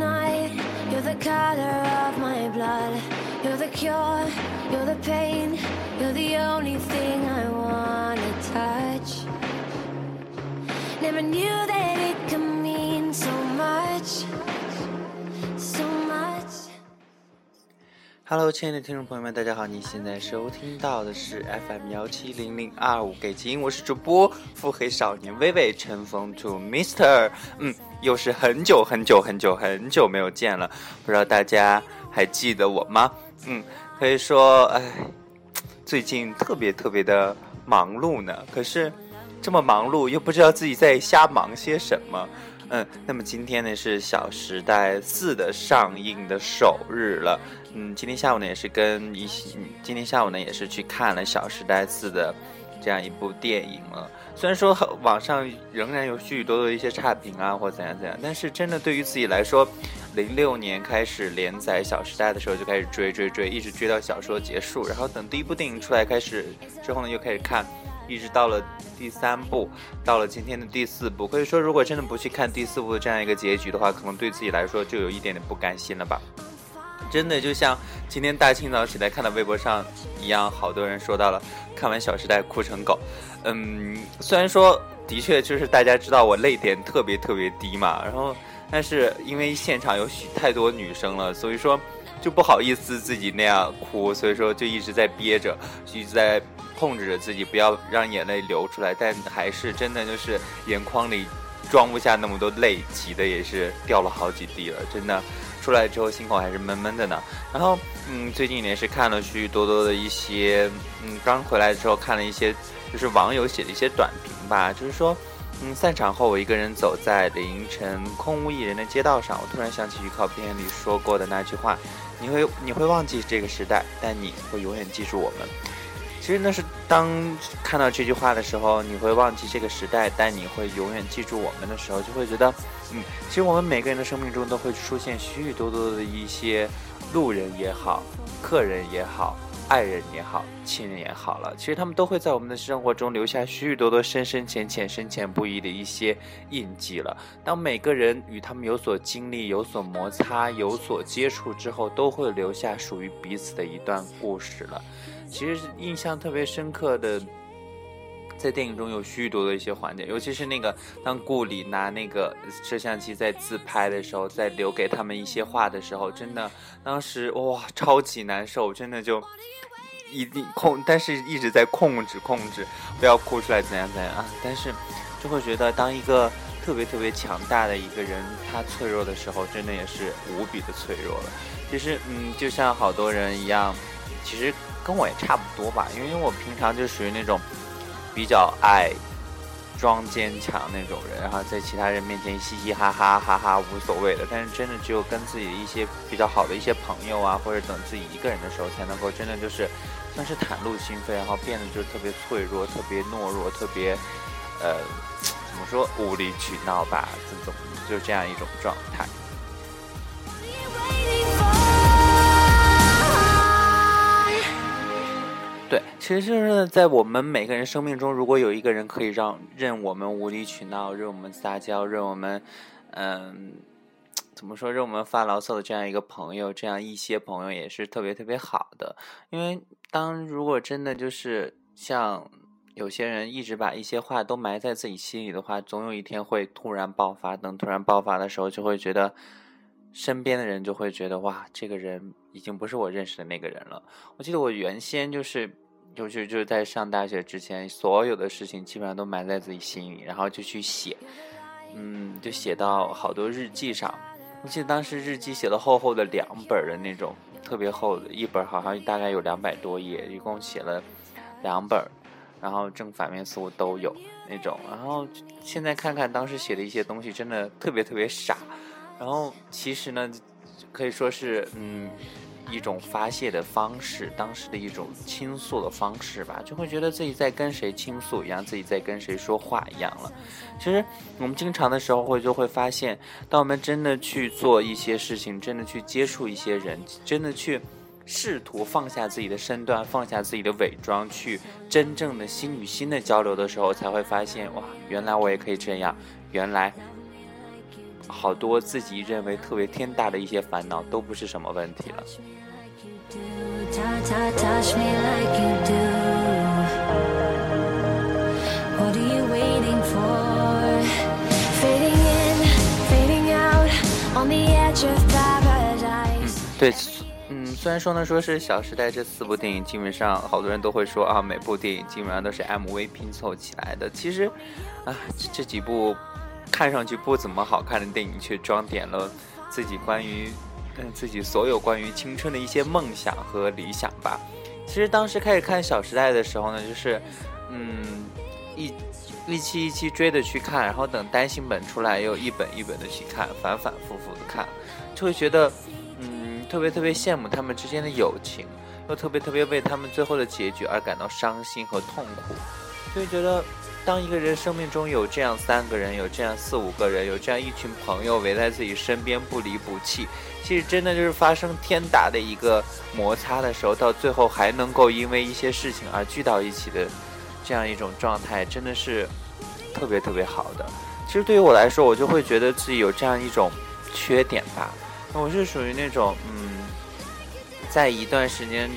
night, you're the color of my blood. You're the cure, you're the pain, you're the only thing I wanna touch. Never knew Hello，亲爱的听众朋友们，大家好！你现在收听到的是 FM 幺七零零二五给金，我是主播腹黑少年微微乘风 to Mister。嗯，又是很久很久很久很久没有见了，不知道大家还记得我吗？嗯，可以说，哎，最近特别特别的忙碌呢。可是这么忙碌，又不知道自己在瞎忙些什么。嗯，那么今天呢是《小时代四》的上映的首日了。嗯，今天下午呢也是跟一起，今天下午呢也是去看了《小时代四》的这样一部电影了。虽然说网上仍然有许许多多的一些差评啊，或怎样怎样，但是真的对于自己来说，零六年开始连载《小时代》的时候就开始追追追，一直追到小说结束，然后等第一部电影出来开始之后呢，又开始看，一直到了第三部，到了今天的第四部。可以说，如果真的不去看第四部的这样一个结局的话，可能对自己来说就有一点点不甘心了吧。真的就像今天大清早起来看到微博上一样，好多人说到了看完《小时代》哭成狗。嗯，虽然说的确就是大家知道我泪点特别特别低嘛，然后但是因为现场有许太多女生了，所以说就不好意思自己那样哭，所以说就一直在憋着，一直在控制着自己不要让眼泪流出来，但还是真的就是眼眶里装不下那么多泪，急的也是掉了好几滴了，真的。出来之后心口还是闷闷的呢。然后，嗯，最近也是看了许许多多的一些，嗯，刚回来之后看了一些，就是网友写的一些短评吧。就是说，嗯，散场后我一个人走在凌晨空无一人的街道上，我突然想起预告片里说过的那句话：你会你会忘记这个时代，但你会永远记住我们。其实那是当看到这句话的时候，你会忘记这个时代，但你会永远记住我们的时候，就会觉得。嗯，其实我们每个人的生命中都会出现许许多多的一些路人也好，客人也好，爱人也好，亲人也好了。其实他们都会在我们的生活中留下许许多多深深浅浅、深浅不一的一些印记了。当每个人与他们有所经历、有所摩擦、有所接触之后，都会留下属于彼此的一段故事了。其实印象特别深刻的。在电影中有许多的一些环节，尤其是那个当顾里拿那个摄像机在自拍的时候，在留给他们一些话的时候，真的当时哇超级难受，真的就一定控，但是一直在控制控制，不要哭出来怎样怎样啊！但是就会觉得，当一个特别特别强大的一个人，他脆弱的时候，真的也是无比的脆弱了。其实嗯，就像好多人一样，其实跟我也差不多吧，因为我平常就属于那种。比较爱装坚强那种人，然后在其他人面前嘻嘻哈哈哈哈无所谓的，但是真的只有跟自己一些比较好的一些朋友啊，或者等自己一个人的时候，才能够真的就是算是袒露心扉，然后变得就特别脆弱、特别懦弱、特别呃怎么说无理取闹吧，这种就这样一种状态。对，其实就是在我们每个人生命中，如果有一个人可以让任我们无理取闹、任我们撒娇、任我们，嗯，怎么说，任我们发牢骚的这样一个朋友，这样一些朋友也是特别特别好的。因为当如果真的就是像有些人一直把一些话都埋在自己心里的话，总有一天会突然爆发。等突然爆发的时候，就会觉得身边的人就会觉得哇，这个人已经不是我认识的那个人了。我记得我原先就是。就是就是在上大学之前，所有的事情基本上都埋在自己心里，然后就去写，嗯，就写到好多日记上。我记得当时日记写了厚厚的两本的那种，特别厚的一本，好像大概有两百多页，一共写了两本，然后正反面似乎都有那种。然后现在看看当时写的一些东西，真的特别特别傻。然后其实呢，可以说是嗯。一种发泄的方式，当时的一种倾诉的方式吧，就会觉得自己在跟谁倾诉一样，自己在跟谁说话一样了。其实我们经常的时候会就会发现，当我们真的去做一些事情，真的去接触一些人，真的去试图放下自己的身段，放下自己的伪装，去真正的心与心的交流的时候，才会发现哇，原来我也可以这样，原来好多自己认为特别天大的一些烦恼都不是什么问题了。对，嗯，虽然说呢，说是《小时代》这四部电影，基本上好多人都会说啊，每部电影基本上都是 MV 拼凑起来的。其实，啊，这几部看上去不怎么好看的电影，却装点了自己关于嗯自己所有关于青春的一些梦想和理想吧。其实当时开始看《小时代》的时候呢，就是嗯一一期一期追着去看，然后等单行本出来又一本一本的去看，反反复复的看，就会觉得嗯。特别特别羡慕他们之间的友情，又特别特别为他们最后的结局而感到伤心和痛苦，就会觉得，当一个人生命中有这样三个人，有这样四五个人，有这样一群朋友围在自己身边不离不弃，其实真的就是发生天大的一个摩擦的时候，到最后还能够因为一些事情而聚到一起的这样一种状态，真的是特别特别好的。其实对于我来说，我就会觉得自己有这样一种缺点吧。我是属于那种，嗯，在一段时间，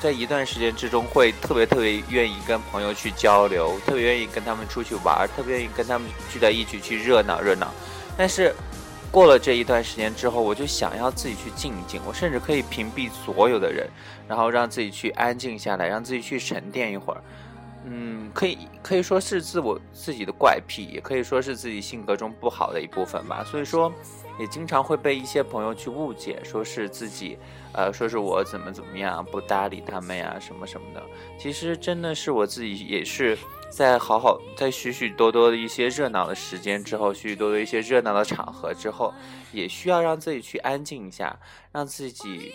在一段时间之中，会特别特别愿意跟朋友去交流，特别愿意跟他们出去玩，特别愿意跟他们聚在一起去热闹热闹。但是过了这一段时间之后，我就想要自己去静一静，我甚至可以屏蔽所有的人，然后让自己去安静下来，让自己去沉淀一会儿。嗯，可以可以说是自我自己的怪癖，也可以说是自己性格中不好的一部分吧。所以说。也经常会被一些朋友去误解，说是自己，呃，说是我怎么怎么样不搭理他们呀，什么什么的。其实真的是我自己，也是在好好在许许多多的一些热闹的时间之后，许许多多一些热闹的场合之后，也需要让自己去安静一下，让自己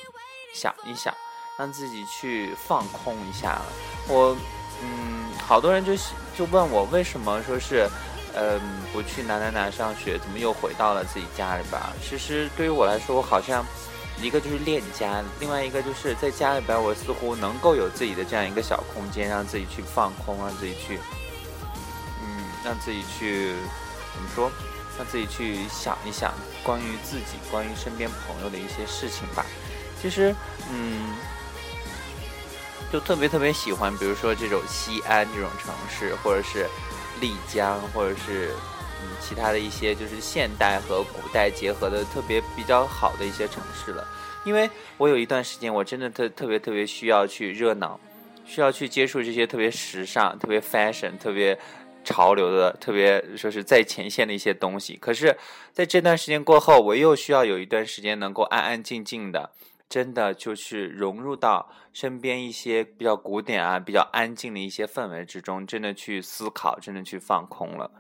想一想，让自己去放空一下。我，嗯，好多人就就问我为什么说是。嗯，不去哪哪哪上学，怎么又回到了自己家里边？其实对于我来说，我好像一个就是恋家，另外一个就是在家里边，我似乎能够有自己的这样一个小空间，让自己去放空，让自己去，嗯，让自己去怎么说？让自己去想一想关于自己、关于身边朋友的一些事情吧。其实，嗯，就特别特别喜欢，比如说这种西安这种城市，或者是。丽江，或者是嗯其他的一些，就是现代和古代结合的特别比较好的一些城市了。因为我有一段时间，我真的特特别特别需要去热闹，需要去接触这些特别时尚、特别 fashion、特别潮流的、特别说是在前线的一些东西。可是，在这段时间过后，我又需要有一段时间能够安安静静的。真的就是融入到身边一些比较古典啊、比较安静的一些氛围之中，真的去思考，真的去放空了。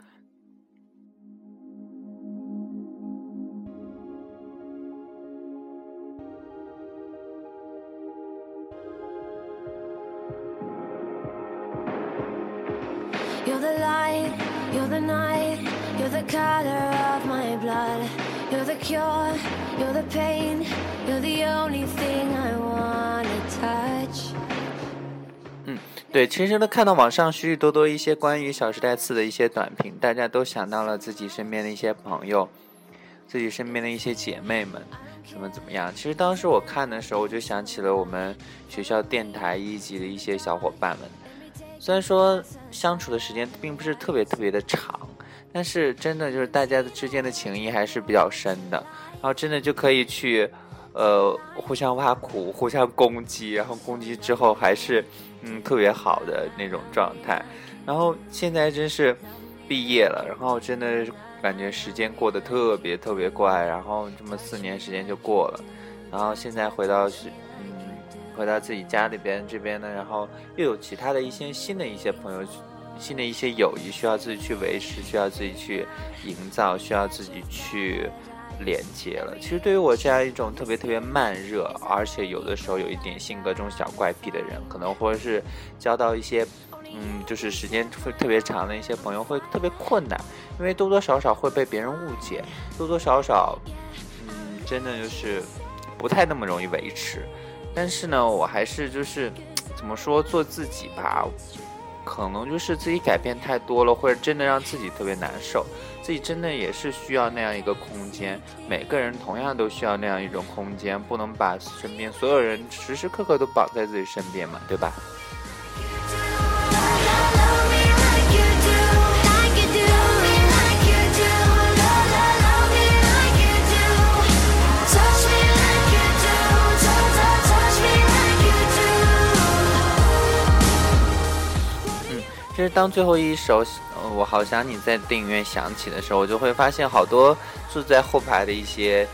You're the cure, you the pain, 对，其实呢，看到网上许许多多一些关于《小时代四》的一些短评，大家都想到了自己身边的一些朋友，自己身边的一些姐妹们，什么怎么样？其实当时我看的时候，我就想起了我们学校电台一级的一些小伙伴们，虽然说相处的时间并不是特别特别的长。但是真的就是大家的之间的情谊还是比较深的，然后真的就可以去，呃，互相挖苦、互相攻击，然后攻击之后还是，嗯，特别好的那种状态。然后现在真是毕业了，然后真的感觉时间过得特别特别快，然后这么四年时间就过了，然后现在回到是，嗯，回到自己家里边这边呢，然后又有其他的一些新的一些朋友。新的一些友谊需要自己去维持，需要自己去营造，需要自己去连接了。其实对于我这样一种特别特别慢热，而且有的时候有一点性格中小怪癖的人，可能或者是交到一些，嗯，就是时间会特别长的一些朋友会特别困难，因为多多少少会被别人误解，多多少少，嗯，真的就是不太那么容易维持。但是呢，我还是就是怎么说做自己吧。可能就是自己改变太多了，或者真的让自己特别难受。自己真的也是需要那样一个空间，每个人同样都需要那样一种空间，不能把身边所有人时时刻刻都绑在自己身边嘛，对吧？当最后一首《我好想你》在电影院响起的时候，我就会发现好多坐在后排的一些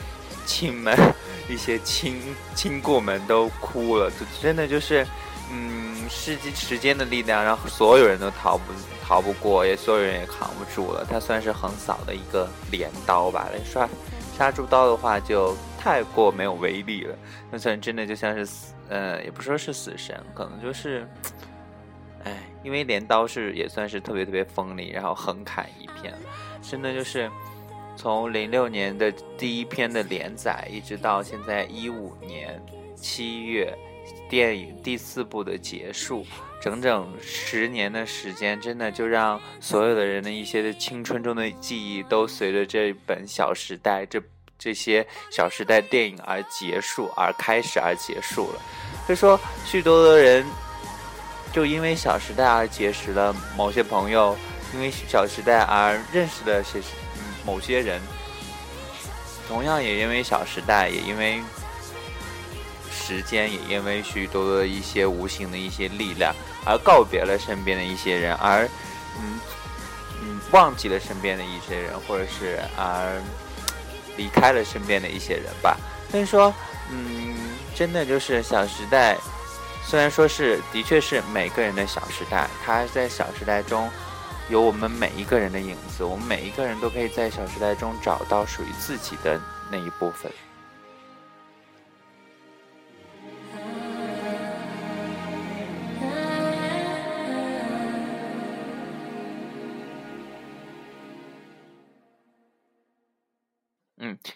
亲们、一些亲亲过们都哭了。就真的就是，嗯，时时间的力量让所有人都逃不逃不过，也所有人也扛不住了。它算是横扫的一个镰刀吧。来刷杀猪刀的话就太过没有威力了。那算真的就像是死，呃，也不说是死神，可能就是。哎，因为镰刀是也算是特别特别锋利，然后横砍一片，真的就是从零六年的第一篇的连载，一直到现在一五年七月电影第四部的结束，整整十年的时间，真的就让所有的人的一些的青春中的记忆都随着这本《小时代》这这些《小时代》电影而结束，而开始而结束了。所以说，许多的人。就因为《小时代》而结识了某些朋友，因为《小时代》而认识的些某些人，同样也因为《小时代》，也因为时间，也因为许多的一些无形的一些力量，而告别了身边的一些人，而嗯嗯忘记了身边的一些人，或者是而离开了身边的一些人吧。所以说，嗯，真的就是《小时代》。虽然说是，的确是每个人的小时代，它在小时代中有我们每一个人的影子，我们每一个人都可以在小时代中找到属于自己的那一部分。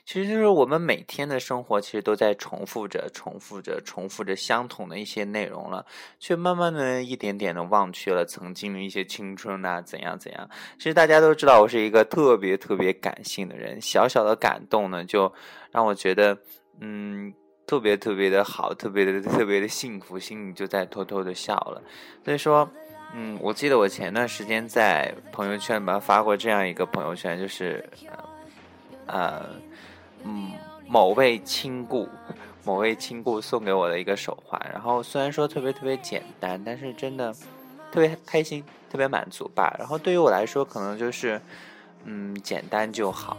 其实就是我们每天的生活，其实都在重复着、重复着、重复着相同的一些内容了，却慢慢的一点点的忘却了曾经的一些青春啊，怎样怎样。其实大家都知道，我是一个特别特别感性的人，小小的感动呢，就让我觉得，嗯，特别特别的好，特别的特别的幸福，心里就在偷偷的笑了。所以说，嗯，我记得我前段时间在朋友圈里面发过这样一个朋友圈，就是，呃呃。嗯，某位亲故，某位亲故送给我的一个手环，然后虽然说特别特别简单，但是真的特别开心，特别满足吧。然后对于我来说，可能就是嗯简单就好。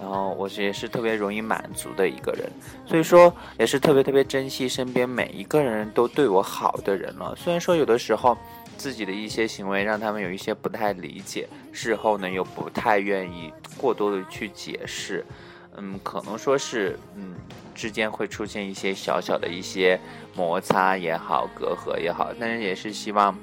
然后我也是特别容易满足的一个人，所以说也是特别特别珍惜身边每一个人都对我好的人了。虽然说有的时候自己的一些行为让他们有一些不太理解，事后呢又不太愿意过多的去解释。嗯，可能说是，嗯，之间会出现一些小小的一些摩擦也好，隔阂也好，但是也是希望，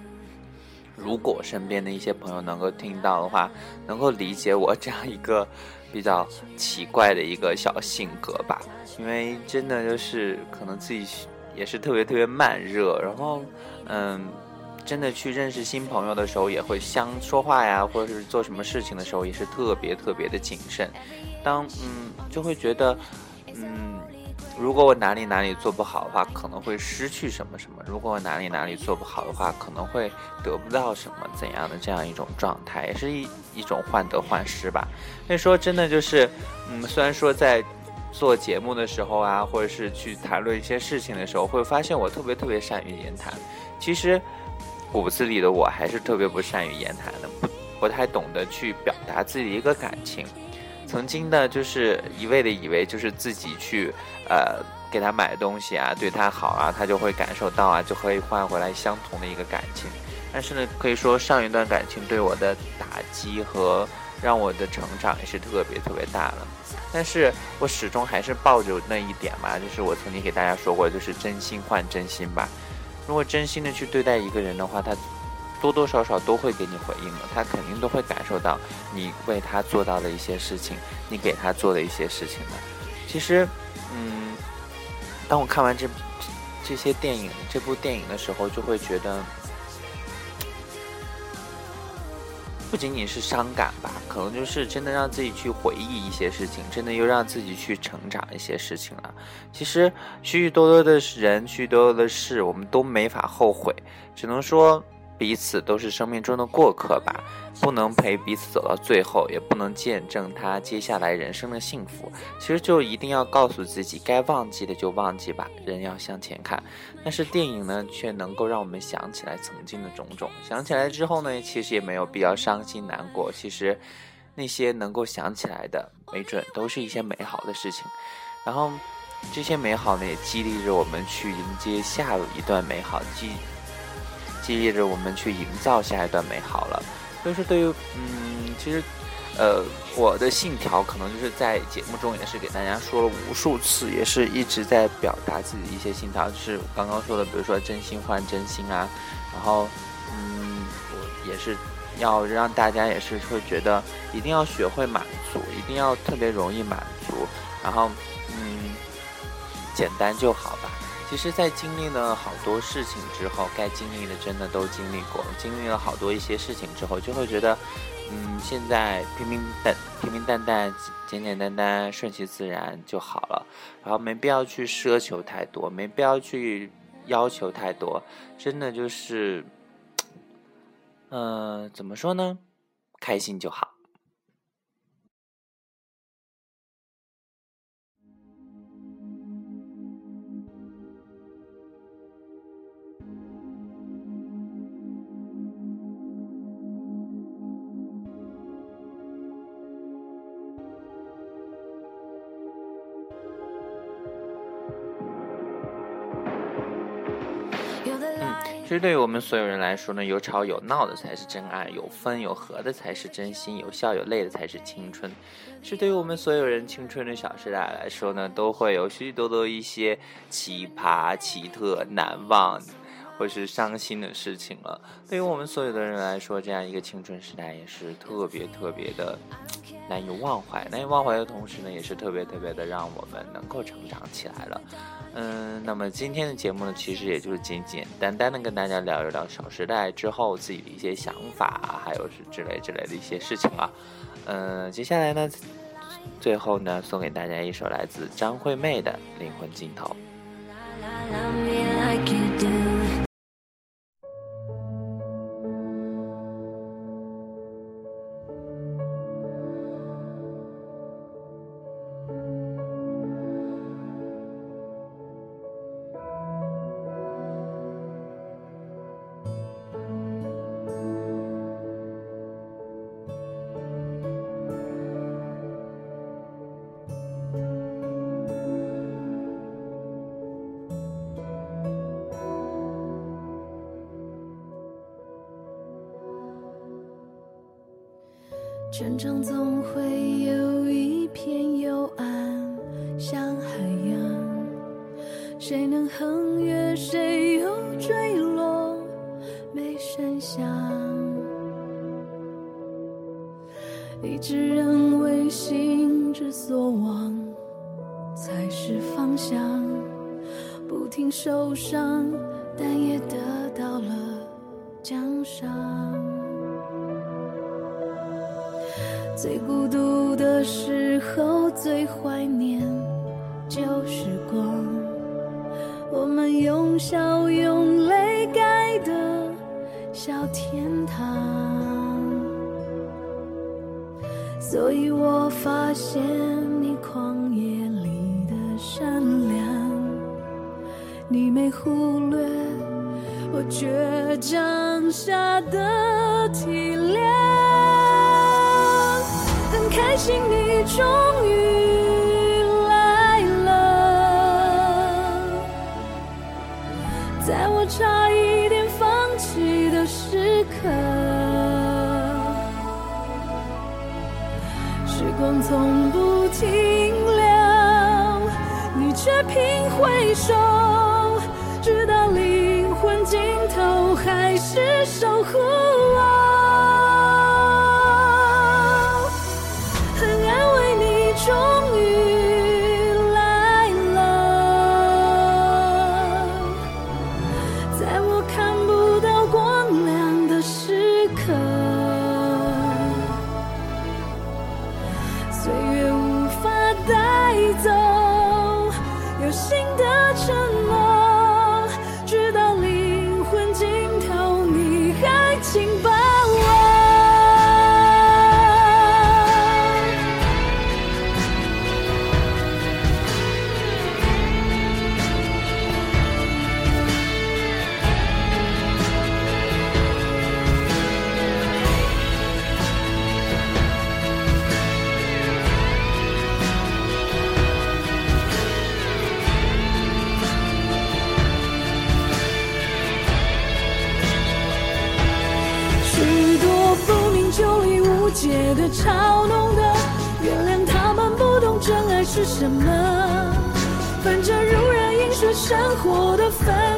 如果身边的一些朋友能够听到的话，能够理解我这样一个比较奇怪的一个小性格吧，因为真的就是可能自己也是特别特别慢热，然后，嗯。真的去认识新朋友的时候，也会相说话呀，或者是做什么事情的时候，也是特别特别的谨慎。当嗯，就会觉得，嗯，如果我哪里哪里做不好的话，可能会失去什么什么；如果我哪里哪里做不好的话，可能会得不到什么怎样的这样一种状态，也是一一种患得患失吧。所以说，真的就是，嗯，虽然说在做节目的时候啊，或者是去谈论一些事情的时候，会发现我特别特别善于言谈，其实。骨子里的我还是特别不善于言谈的，不不太懂得去表达自己的一个感情。曾经呢，就是一味的以为就是自己去，呃，给他买东西啊，对他好啊，他就会感受到啊，就可以换回来相同的一个感情。但是呢，可以说上一段感情对我的打击和让我的成长也是特别特别大了。但是我始终还是抱着那一点吧，就是我曾经给大家说过，就是真心换真心吧。如果真心的去对待一个人的话，他多多少少都会给你回应的，他肯定都会感受到你为他做到的一些事情，你给他做的一些事情的。其实，嗯，当我看完这这些电影、这部电影的时候，就会觉得，不仅仅是伤感吧，可能就是真的让自己去回忆一些事情，真的又让自己去成长一些事情了。其实许许多多的人，许许多多的事，我们都没法后悔，只能说。彼此都是生命中的过客吧，不能陪彼此走到最后，也不能见证他接下来人生的幸福。其实就一定要告诉自己，该忘记的就忘记吧，人要向前看。但是电影呢，却能够让我们想起来曾经的种种。想起来之后呢，其实也没有必要伤心难过。其实那些能够想起来的，没准都是一些美好的事情。然后这些美好呢，也激励着我们去迎接下一段美好。激。激励着我们去营造下一段美好了。就是，对于嗯，其实，呃，我的信条可能就是在节目中也是给大家说了无数次，也是一直在表达自己一些信条，就是刚刚说的，比如说真心换真心啊。然后，嗯，我也是要让大家也是会觉得一定要学会满足，一定要特别容易满足。然后，嗯，简单就好吧。其实，在经历了好多事情之后，该经历的真的都经历过，经历了好多一些事情之后，就会觉得，嗯，现在平平淡平平淡淡、简简单单、顺其自然就好了。然后没必要去奢求太多，没必要去要求太多，真的就是，嗯，怎么说呢？开心就好。其实对于我们所有人来说呢，有吵有闹的才是真爱，有分有合的才是真心，有笑有泪的才是青春。是对于我们所有人青春的小时代来说呢，都会有许许多多一些奇葩、奇特、难忘。或是伤心的事情了。对于我们所有的人来说，这样一个青春时代也是特别特别的难以忘怀。难以忘怀的同时呢，也是特别特别的让我们能够成长起来了。嗯，那么今天的节目呢，其实也就是简简单单的跟大家聊一聊小时代之后自己的一些想法，还有是之类之类的一些事情啊。嗯，接下来呢，最后呢，送给大家一首来自张惠妹的《灵魂尽头》。成长总会有一片幽暗，像海洋，谁能横越，谁又坠落，没声响。一直认为心之所往，才是方向，不停受伤，但也得到了奖赏。最孤独的时候，最怀念旧时光。我们用笑用泪盖的小天堂。所以我发现你旷野里的善良，你没忽略我倔强下的体谅。你终于来了，在我差一点放弃的时刻，时光从不停留，你却频回首，直到灵魂尽头，还是守护我。是什么？反正如人饮水，生活的烦。